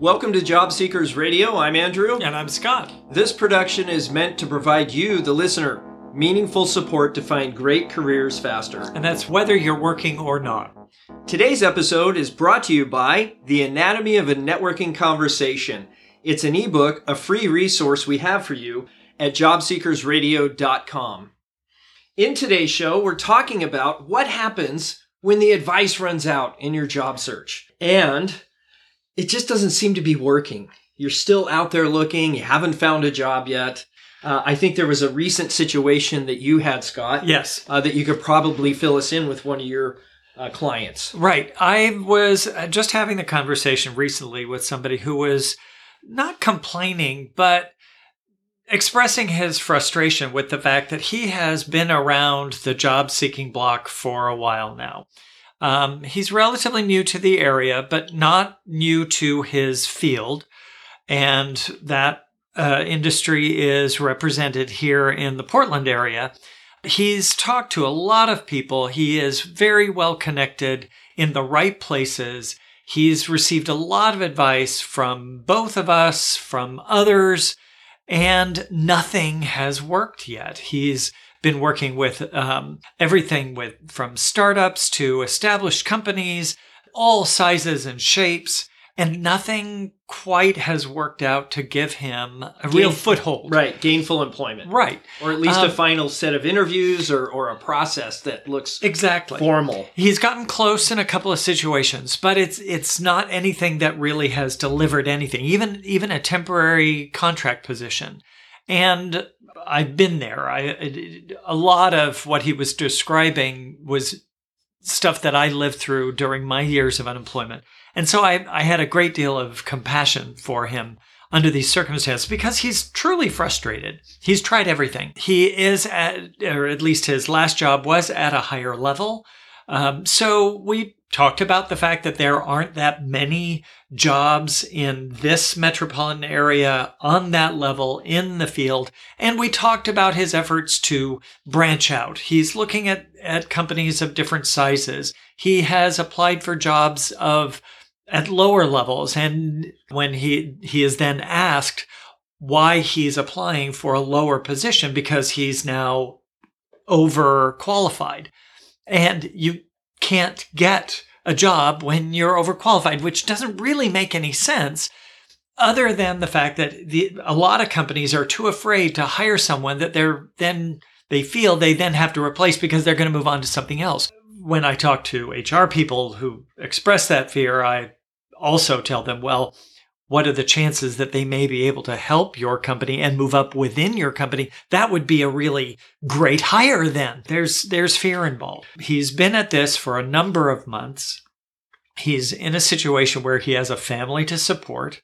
Welcome to Job Seekers Radio. I'm Andrew. And I'm Scott. This production is meant to provide you, the listener, meaningful support to find great careers faster. And that's whether you're working or not. Today's episode is brought to you by The Anatomy of a Networking Conversation. It's an ebook, a free resource we have for you at jobseekersradio.com. In today's show, we're talking about what happens when the advice runs out in your job search. And it just doesn't seem to be working. You're still out there looking, you haven't found a job yet. Uh, I think there was a recent situation that you had, Scott. Yes. Uh, that you could probably fill us in with one of your uh, clients. Right. I was uh, just having the conversation recently with somebody who was not complaining, but expressing his frustration with the fact that he has been around the job seeking block for a while now. Um, he's relatively new to the area, but not new to his field. And that uh, industry is represented here in the Portland area. He's talked to a lot of people. He is very well connected in the right places. He's received a lot of advice from both of us, from others, and nothing has worked yet. He's been working with um, everything with from startups to established companies, all sizes and shapes, and nothing quite has worked out to give him a Gain- real foothold. Right, gainful employment. Right. Or at least a Um, final set of interviews or, or a process that looks Exactly. formal. He's gotten close in a couple of situations, but it's it's not anything that really has delivered anything. Even even a temporary contract position. And I've been there. I a lot of what he was describing was stuff that I lived through during my years of unemployment. And so I, I had a great deal of compassion for him under these circumstances because he's truly frustrated. He's tried everything. He is at, or at least his last job was at a higher level. Um, so we talked about the fact that there aren't that many jobs in this metropolitan area on that level in the field. And we talked about his efforts to branch out. He's looking at, at companies of different sizes. He has applied for jobs of at lower levels. And when he, he is then asked why he's applying for a lower position because he's now overqualified. And you can't get a job when you're overqualified, which doesn't really make any sense other than the fact that the, a lot of companies are too afraid to hire someone that they're then they feel they then have to replace because they're going to move on to something else. When I talk to HR people who express that fear, I also tell them, well, what are the chances that they may be able to help your company and move up within your company? That would be a really great hire then. There's there's fear involved. He's been at this for a number of months. He's in a situation where he has a family to support.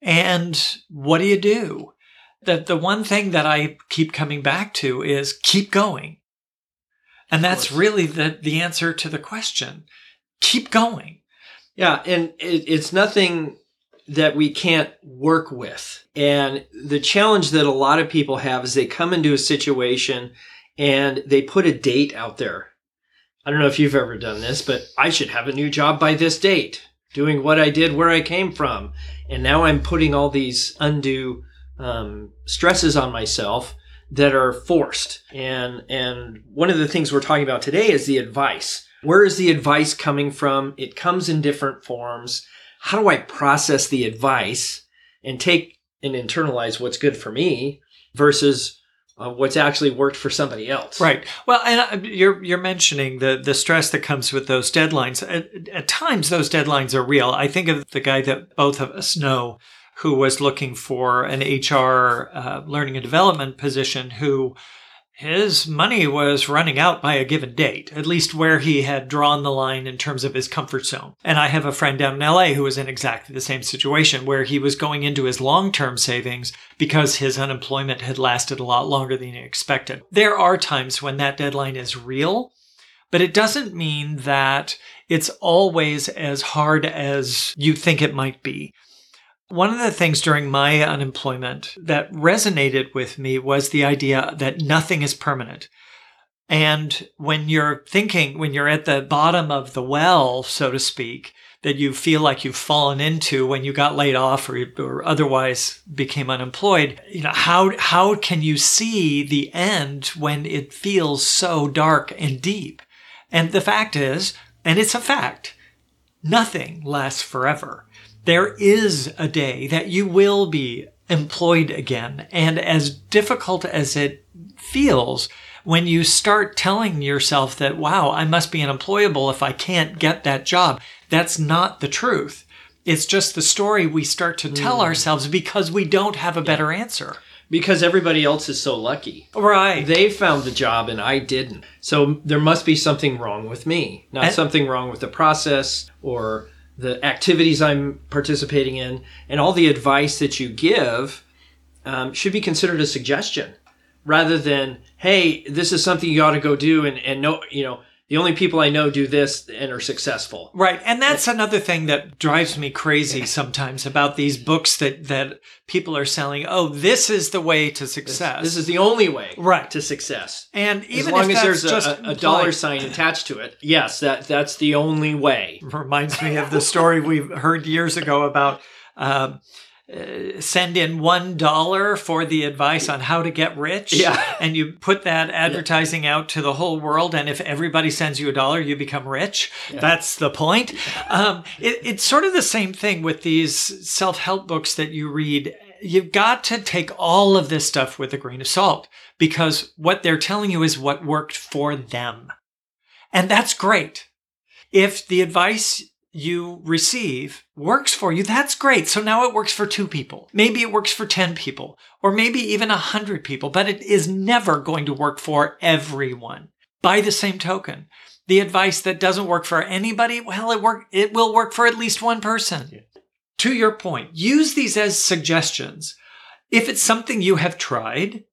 And what do you do? The the one thing that I keep coming back to is keep going. And that's really the the answer to the question. Keep going. Yeah, and it, it's nothing that we can't work with. And the challenge that a lot of people have is they come into a situation and they put a date out there. I don't know if you've ever done this, but I should have a new job by this date, doing what I did where I came from. And now I'm putting all these undue um, stresses on myself that are forced. And and one of the things we're talking about today is the advice. Where is the advice coming from? It comes in different forms. How do I process the advice and take and internalize what's good for me versus uh, what's actually worked for somebody else? Right. Well, and uh, you're you're mentioning the the stress that comes with those deadlines. At, at times, those deadlines are real. I think of the guy that both of us know, who was looking for an HR uh, learning and development position, who his money was running out by a given date, at least where he had drawn the line in terms of his comfort zone. And I have a friend down in LA who was in exactly the same situation where he was going into his long term savings because his unemployment had lasted a lot longer than he expected. There are times when that deadline is real, but it doesn't mean that it's always as hard as you think it might be. One of the things during my unemployment that resonated with me was the idea that nothing is permanent. And when you're thinking, when you're at the bottom of the well, so to speak, that you feel like you've fallen into when you got laid off or, or otherwise became unemployed. You know, how, how can you see the end when it feels so dark and deep? And the fact is, and it's a fact, nothing lasts forever. There is a day that you will be employed again. And as difficult as it feels, when you start telling yourself that, wow, I must be unemployable if I can't get that job, that's not the truth. It's just the story we start to tell mm. ourselves because we don't have a better answer. Because everybody else is so lucky. Right. They found the job and I didn't. So there must be something wrong with me, not and, something wrong with the process or the activities I'm participating in. And all the advice that you give um, should be considered a suggestion rather than hey this is something you ought to go do and and no you know the only people I know do this and are successful. Right. And that's another thing that drives me crazy sometimes about these books that, that people are selling. Oh, this is the way to success. This, this is the only way right. to success. And even as long as there's a, a, dollar sign attached to it, yes, that that's the only way. Reminds me of the story we've heard years ago about uh, uh, send in one dollar for the advice on how to get rich. Yeah. And you put that advertising yeah. out to the whole world. And if everybody sends you a dollar, you become rich. Yeah. That's the point. Um, it, it's sort of the same thing with these self help books that you read. You've got to take all of this stuff with a grain of salt because what they're telling you is what worked for them. And that's great. If the advice you receive works for you, that's great. So now it works for two people. Maybe it works for 10 people, or maybe even 100 people, but it is never going to work for everyone. By the same token, the advice that doesn't work for anybody, well, it work, it will work for at least one person. Yeah. To your point, use these as suggestions. If it's something you have tried,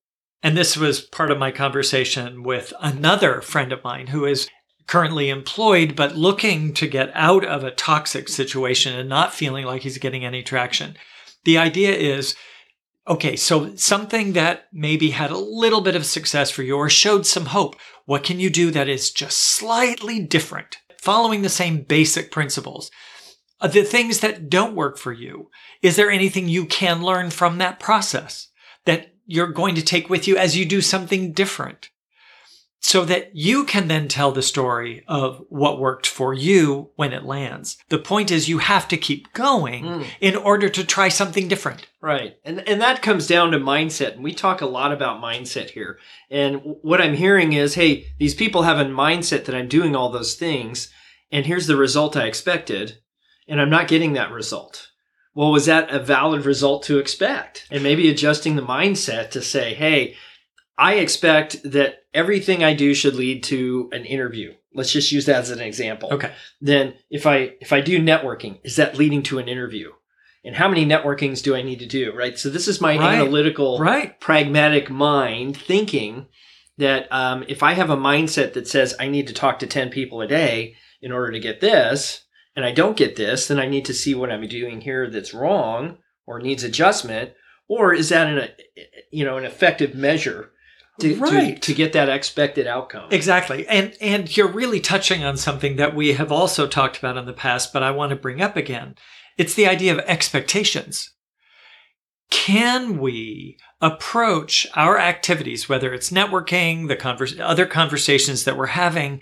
and this was part of my conversation with another friend of mine who is currently employed, but looking to get out of a toxic situation and not feeling like he's getting any traction. The idea is okay, so something that maybe had a little bit of success for you or showed some hope. What can you do that is just slightly different, following the same basic principles? Uh, the things that don't work for you, is there anything you can learn from that process that you're going to take with you as you do something different? So that you can then tell the story of what worked for you when it lands. The point is you have to keep going mm. in order to try something different. Right. And and that comes down to mindset. And we talk a lot about mindset here. And what I'm hearing is, hey, these people have a mindset that I'm doing all those things and here's the result I expected and I'm not getting that result. Well, was that a valid result to expect? And maybe adjusting the mindset to say, hey, I expect that everything I do should lead to an interview. Let's just use that as an example. Okay. Then if I if I do networking, is that leading to an interview? And how many networkings do I need to do? Right. So this is my right. analytical, right. pragmatic mind thinking that um, if I have a mindset that says I need to talk to ten people a day in order to get this, and I don't get this, then I need to see what I'm doing here that's wrong or needs adjustment, or is that an you know an effective measure to, right. to, to, get that expected outcome. Exactly. And and you're really touching on something that we have also talked about in the past, but I want to bring up again. It's the idea of expectations. Can we approach our activities, whether it's networking, the converse, other conversations that we're having,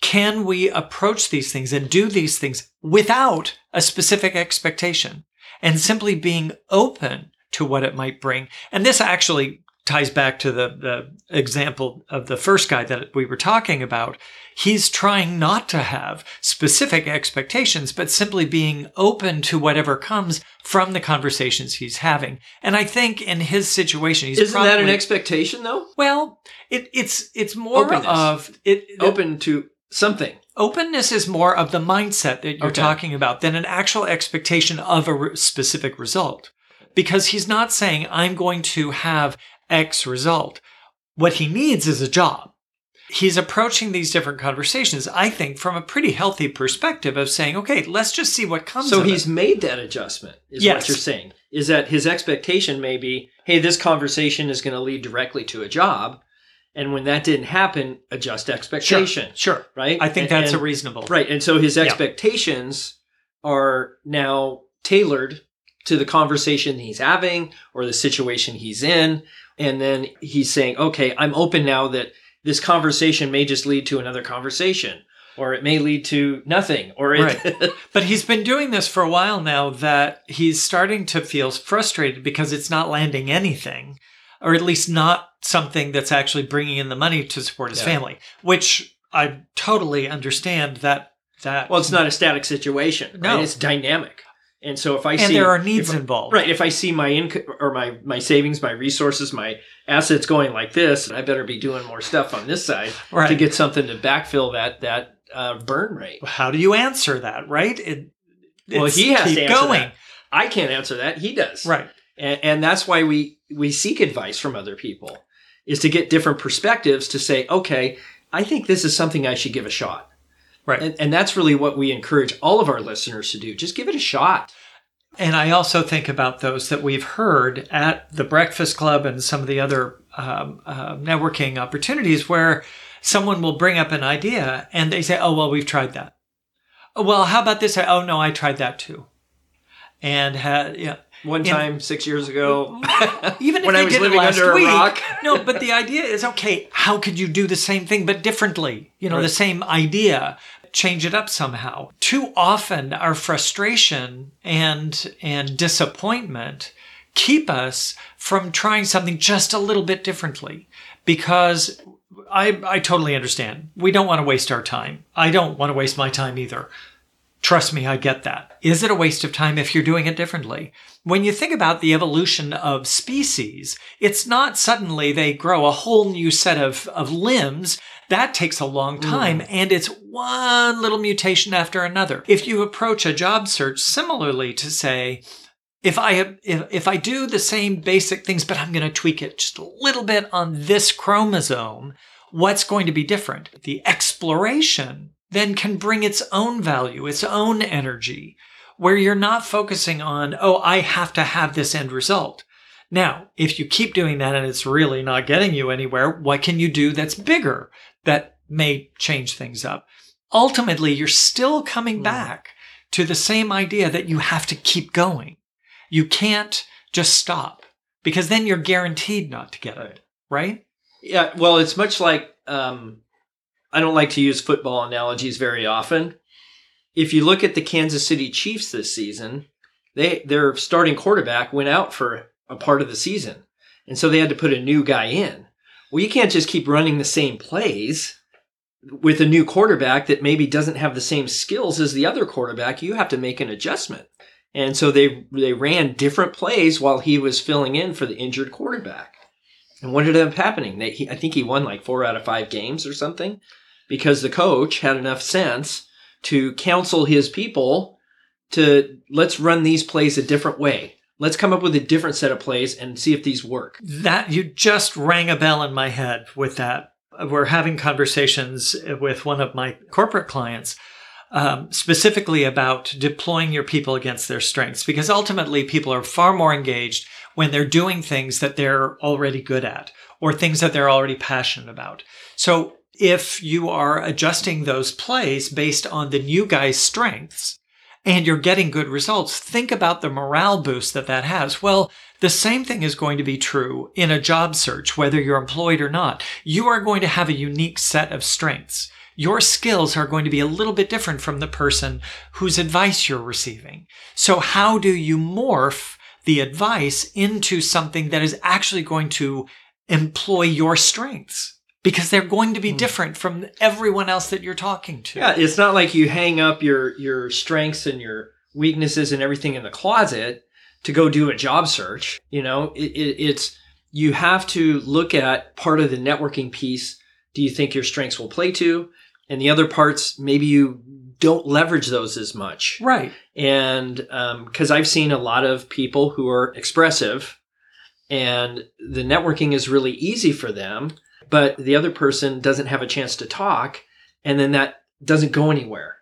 can we approach these things and do these things without a specific expectation and simply being open to what it might bring? And this actually ties back to the, the example of the first guy that we were talking about. He's trying not to have specific expectations, but simply being open to whatever comes from the conversations he's having. And I think in his situation, he's isn't probably, that an expectation though? Well, it, it's it's more Openness. of it open to something. Openness is more of the mindset that you're okay. talking about than an actual expectation of a re- specific result because he's not saying, I'm going to have X result. What he needs is a job. He's approaching these different conversations, I think, from a pretty healthy perspective of saying, okay, let's just see what comes so he's it. made that adjustment, is yes. what you're saying. Is that his expectation may be, hey, this conversation is going to lead directly to a job. And when that didn't happen, adjust expectation. Sure. sure. Right? I think and, that's and, a reasonable. Right. And so his expectations are now tailored to the conversation he's having or the situation he's in. And then he's saying, okay, I'm open now that this conversation may just lead to another conversation or it may lead to nothing or it Right. But he's been doing this for a while now that he's starting to feel frustrated because it's not landing anything, or at least not something that's actually bringing in the money to support his Yeah. family, which I totally understand that that well it's not a static situation No. right? it's dynamic and so if i see and see there are needs I- involved. right if i see my income or my my savings my resources my assets going like this i better be doing more stuff on this side Right. to get something to backfill that that uh, burn rate How do you answer that, right? It, well he has to answer going. that. i can't answer that he does Right. and, and that's why we we seek advice from other people is to get different perspectives to say okay i think this is something i should give a shot Right. and, and that's really what we encourage all of our listeners to do just give it a shot And I also think about those that we've heard at the Breakfast Club and some of the other um, uh, networking opportunities where someone will bring up an idea and they say, "Oh, well, we've tried that." Oh, well, how about this? Oh, no, I tried that too. And ha- yeah, one In- time six years ago even if when they i was did it living last under week, a rock no, but the idea is okay. How could you do the same thing but differently? You know, Right. the same idea, change it up somehow. Too often, our frustration and and disappointment keep us from trying something just a little bit differently because. I, I totally understand. We don't want to waste our time. I don't want to waste my time either. Trust me, I get that. Is it a waste of time if you're doing it differently? When you think about the evolution of species, it's not suddenly they grow a whole new set of, of limbs. That takes a long mm. time and it's one little mutation after another. If you approach a job search similarly to say, if I if, if I do the same basic things, but I'm going to tweak it just a little bit on this chromosome, what's going to be different? The exploration then can bring its own value, its own energy, where you're not focusing on, oh, I have to have this end result. Now, if you keep doing that and it's really not getting you anywhere, what can you do that's bigger that may change things up? Ultimately, you're still coming Hmm. back to the same idea that you have to keep going. You can't just stop because then you're guaranteed not to get it, right? Yeah, well, it's much like um, I don't like to use football analogies very often. If you look at the Kansas City Chiefs this season, they their starting quarterback went out for a part of the season, and so they had to put a new guy in. Well, you can't just keep running the same plays with a new quarterback that maybe doesn't have the same skills as the other quarterback. You have to make an adjustment. And so they they ran different plays while he was filling in for the injured quarterback. And what ended up happening? They, he, I think he won like four out of five games or something because the coach had enough sense to counsel his people to let's run these plays a different way. Let's come up with a different set of plays and see if these work. That you just rang a bell in my head with that. We're having conversations with one of my corporate clients um, specifically about deploying your people against their strengths because ultimately people are far more engaged when they're doing things that they're already good at or things that they're already passionate about. So if you are adjusting those plays based on the new guy's strengths, and you're getting good results, think about the morale boost that that has. Well, the same thing is going to be true in a job search, whether you're employed or not. You are going to have a unique set of strengths. Your skills are going to be a little bit different from the person whose advice you're receiving. So how do you morph the advice into something that is actually going to employ your strengths? Because they're going to be hmm. different from everyone else that you're talking to. Yeah, it's not like you hang up your your strengths and your weaknesses and everything in the closet to go do a job search. You know, it, it, it's you have to look at part of the networking piece. Do you think your strengths will play to? And the other parts, maybe you don't leverage those as much. Right. And um, because I've seen a lot of people who are expressive and the networking is really easy for them, but the other person doesn't have a chance to talk. And then that doesn't go anywhere.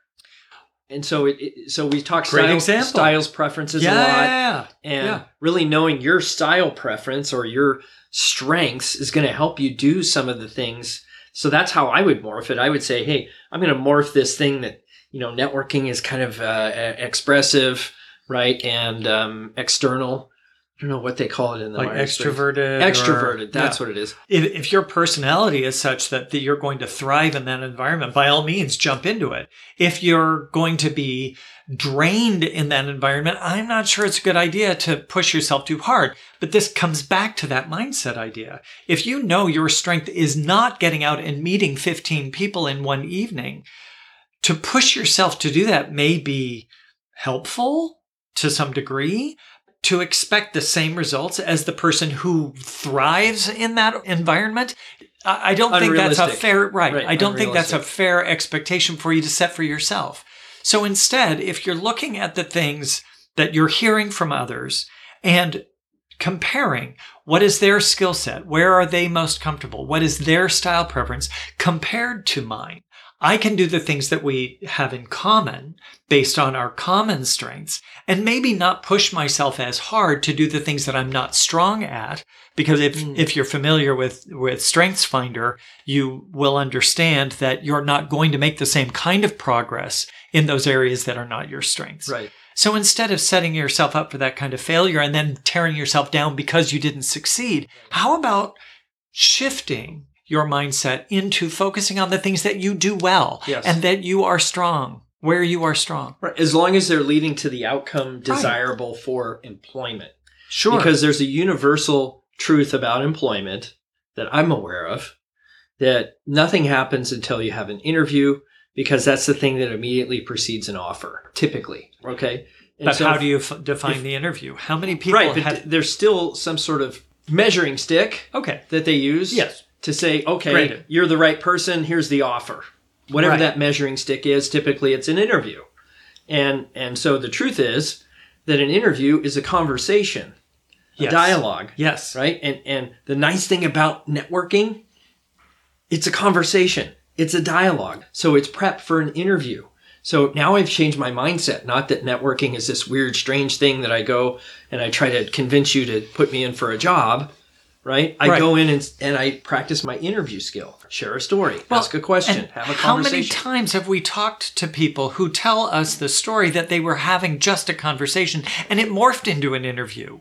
And so it, it so we talk style, styles preferences yeah, a lot yeah, and Yeah. really knowing your style preference or your strengths is going to help you do some of the things. So that's how I would morph it. I would say, hey, I'm going to morph this thing that you know, networking is kind of uh, expressive, right, and um, external. I don't know what they call it in the like extroverted. or- Extroverted. That's Yeah. what it is. if, if your personality is such that, that you're going to thrive in that environment, by all means, jump into it. If you're going to be drained in that environment, I'm not sure it's a good idea to push yourself too hard. But this comes back to that mindset idea. If you know your strength is not getting out and meeting 15 people in one evening, to push yourself to do that may be helpful to some degree, to expect the same results as the person who thrives in that environment i don't think that's a fair right, Right, i don't think that's a fair expectation for you to set for yourself. So instead if you're looking at the things that you're hearing from others and comparing what is their skill set? Where are they most comfortable? What is their style preference compared to mine I can do the things that we have in common based on our common strengths and maybe not push myself as hard to do the things that I'm not strong at. Because if, Mm. if you're familiar with, with Strengths Finder, you will understand that you're not going to make the same kind of progress in those areas that are not your strengths. Right. So instead of setting yourself up for that kind of failure and then tearing yourself down because you didn't succeed, how about shifting your mindset into focusing on the things that you do well Yes. and that you are strong, where you are strong? Right. As long as they're leading to the outcome desirable for employment. Sure. Because there's a universal truth about employment that I'm aware of that nothing happens until you have an interview because that's the thing that immediately precedes an offer, typically. Okay. And but so- how do you f- define if- the interview? How many people right, but have. there's still some sort of measuring stick okay. that they use Yes. To say, okay, Granted. you're the right person. Here's the offer. Whatever Right. that measuring stick is, typically it's an interview. And and so the truth is that an interview is a conversation, a Yes. dialogue, Yes. right? And and the nice thing about networking, it's a conversation. It's a dialogue. So it's prep for an interview. So now I've changed my mindset. Not that networking is this weird, strange thing that I go and I try to convince you to put me in for a job, right? I Right. go in and, and I practice my interview skill. Share a story, Well, ask a question, have a conversation. How many times have we talked to people who tell us the story that they were having just a conversation and it morphed into an interview?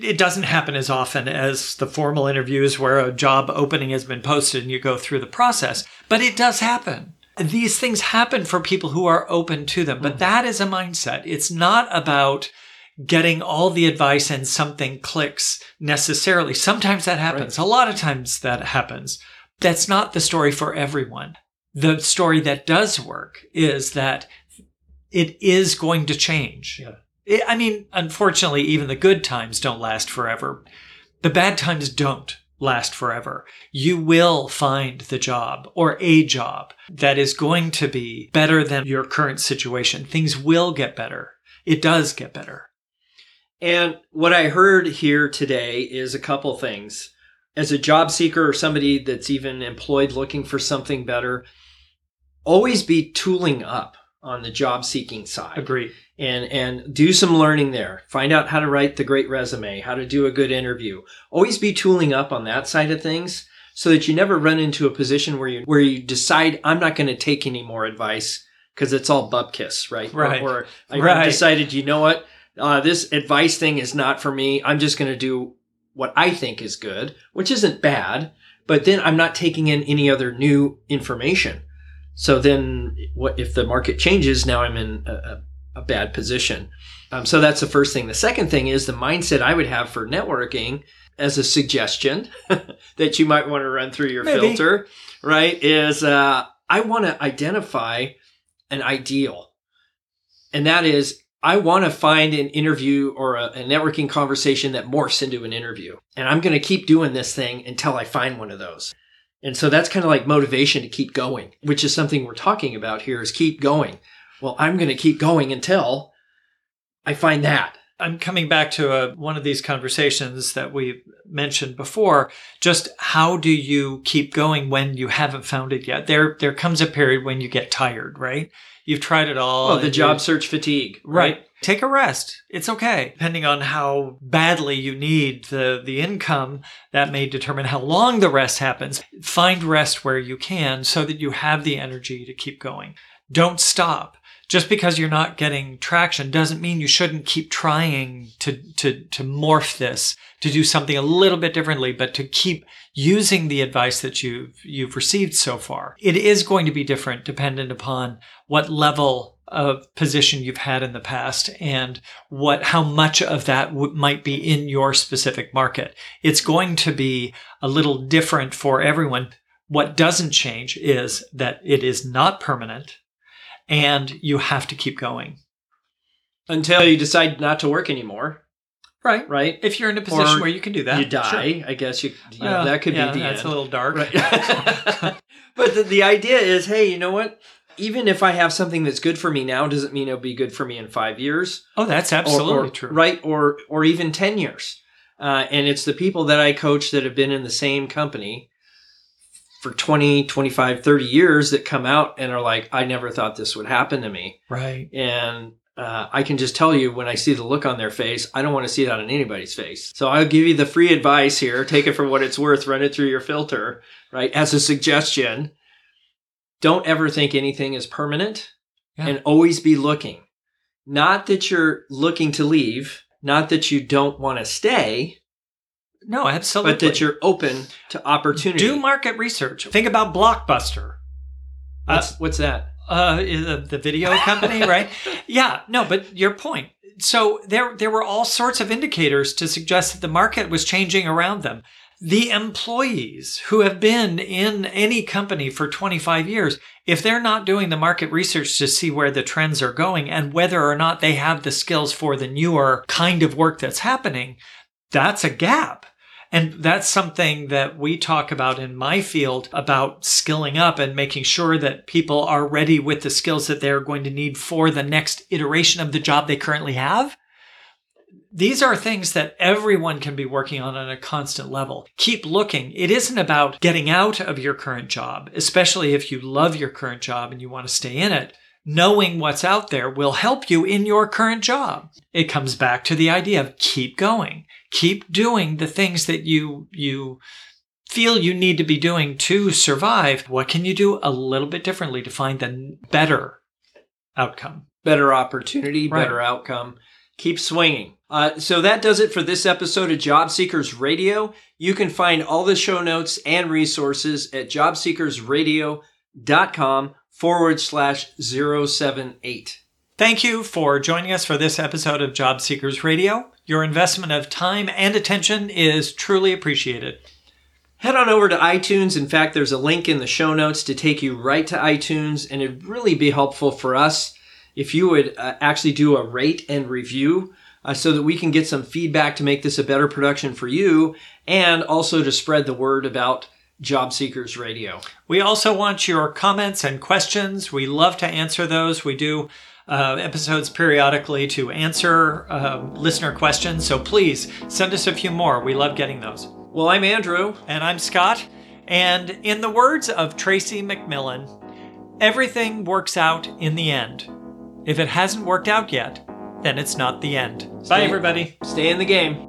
It doesn't happen as often as the formal interviews where a job opening has been posted and you go through the process, but it does happen. These things happen for people who are open to them, but mm. that is a mindset. It's not about getting all the advice and something clicks necessarily. Sometimes that happens. A lot of times that happens. That's not the story for everyone. The story that does work is that it is going to change. Yeah. It- I mean, unfortunately, even the good times don't last forever. The bad times don't last forever. You will find the job or a job that is going to be better than your current situation. Things will get better. It does get better. And what I heard here today is a couple things. As a job seeker or somebody that's even employed looking for something better, always be tooling up on the job seeking side Agree. and and do some learning there. Find out how to write the great resume, how to do a good interview. Always be tooling up on that side of things so that you never run into a position where you where you decide I'm not going to take any more advice because it's all bupkiss, right? Or- Right. Or, I Right. decided, you know what? Uh, this advice thing is not for me. I'm just going to do what I think is good, which isn't bad. But then I'm not taking in any other new information. So then, what if the market changes? Now I'm in a, a, a bad position. Um, so that's the first thing. The second thing is the mindset I would have for networking as a suggestion that you might want to run through your Maybe. filter, right? Is uh, I want to identify an ideal. And that is, I want to find an interview or a, a networking conversation that morphs into an interview. And I'm going to keep doing this thing until I find one of those. And so that's kind of like motivation to keep going, which is something we're talking about here is keep going. Well, I'm going to keep going until I find that. I'm coming back to a, one of these conversations that we mentioned before. Just how do you keep going when you haven't found it yet? There, there comes a period when you get tired, right? You've tried it all. Oh, the job search fatigue. right? Take a rest. It's okay. Depending on how badly you need the, the income, that may determine how long the rest happens. Find rest where you can so that you have the energy to keep going. Don't stop. Just because you're not getting traction doesn't mean you shouldn't keep trying to to to morph this to do something a little bit differently but to keep using the advice that you've you've received so far. It is going to be different dependent upon what level of position you've had in the past and what how much of that w- might be in your specific market. It's going to be a little different for everyone. What doesn't change is that it is not permanent and you have to keep going. Until you decide not to work anymore. Right. Right. If you're in a position Or where you can do that. you die. Sure. I guess you, you know, Well, that could yeah, be the that's end. a little dark. Right. but the, the idea is, hey, you know what? Even if I have something that's good for me now, doesn't mean it'll be good for me in five years. oh, that's or- absolutely or- true. Right. Or or even ten years. Uh, and it's the people that I coach that have been in the same company for 20, 25, 30 years that come out and are like, I never thought this would happen to me. Right. And uh, I can just tell you when I see the look on their face, I don't want to see it on anybody's face. So I'll give you the free advice here. Take it for what it's worth. Run it through your filter, right? As a suggestion, don't ever think anything is permanent Yeah. and always be looking. Not that you're looking to leave, not that you don't want to stay, No, absolutely. but that you're open to opportunity. do market research. Think about Blockbuster. what's, what's that? uh, the, the video company, right? Yeah, no, but your point. So there, there were all sorts of indicators to suggest that the market was changing around them. The employees who have been in any company for 25 years, if they're not doing the market research to see where the trends are going and whether or not they have the skills for the newer kind of work that's happening, that's a gap. And that's something that we talk about in my field about skilling up and making sure that people are ready with the skills that they're going to need for the next iteration of the job they currently have. These are things that everyone can be working on on a constant level. Keep looking. It isn't about getting out of your current job, especially if you love your current job and you want to stay in it. Knowing what's out there will help you in your current job. It comes back to the idea of keep going keep doing the things that you you feel you need to be doing to survive what can you do a little bit differently to find the better outcome better opportunity, Right. better outcome. Keep swinging. Uh, so that does it for this episode of Job Seekers Radio. You can find all the show notes and resources at jobseekersradio.com forward slash 078. thank you for joining us for this episode of job seekers radio your investment of time and attention is truly appreciated Head on over to iTunes. In fact, there's a link in the show notes to take you right to iTunes, and it'd really be helpful for us if you would uh, actually do a rate and review uh, so that we can get some feedback to make this a better production for you and also to spread the word about Job Seekers Radio. We also want your comments and questions. We love to answer those. We do uh, episodes periodically to answer uh, listener questions. So please send us a few more. We love getting those. Well, I'm Andrew. And I'm Scott. And in the words of Tracy McMillan, everything works out in the end. If it hasn't worked out yet, then it's not the end. Bye, everybody. Stay in the game.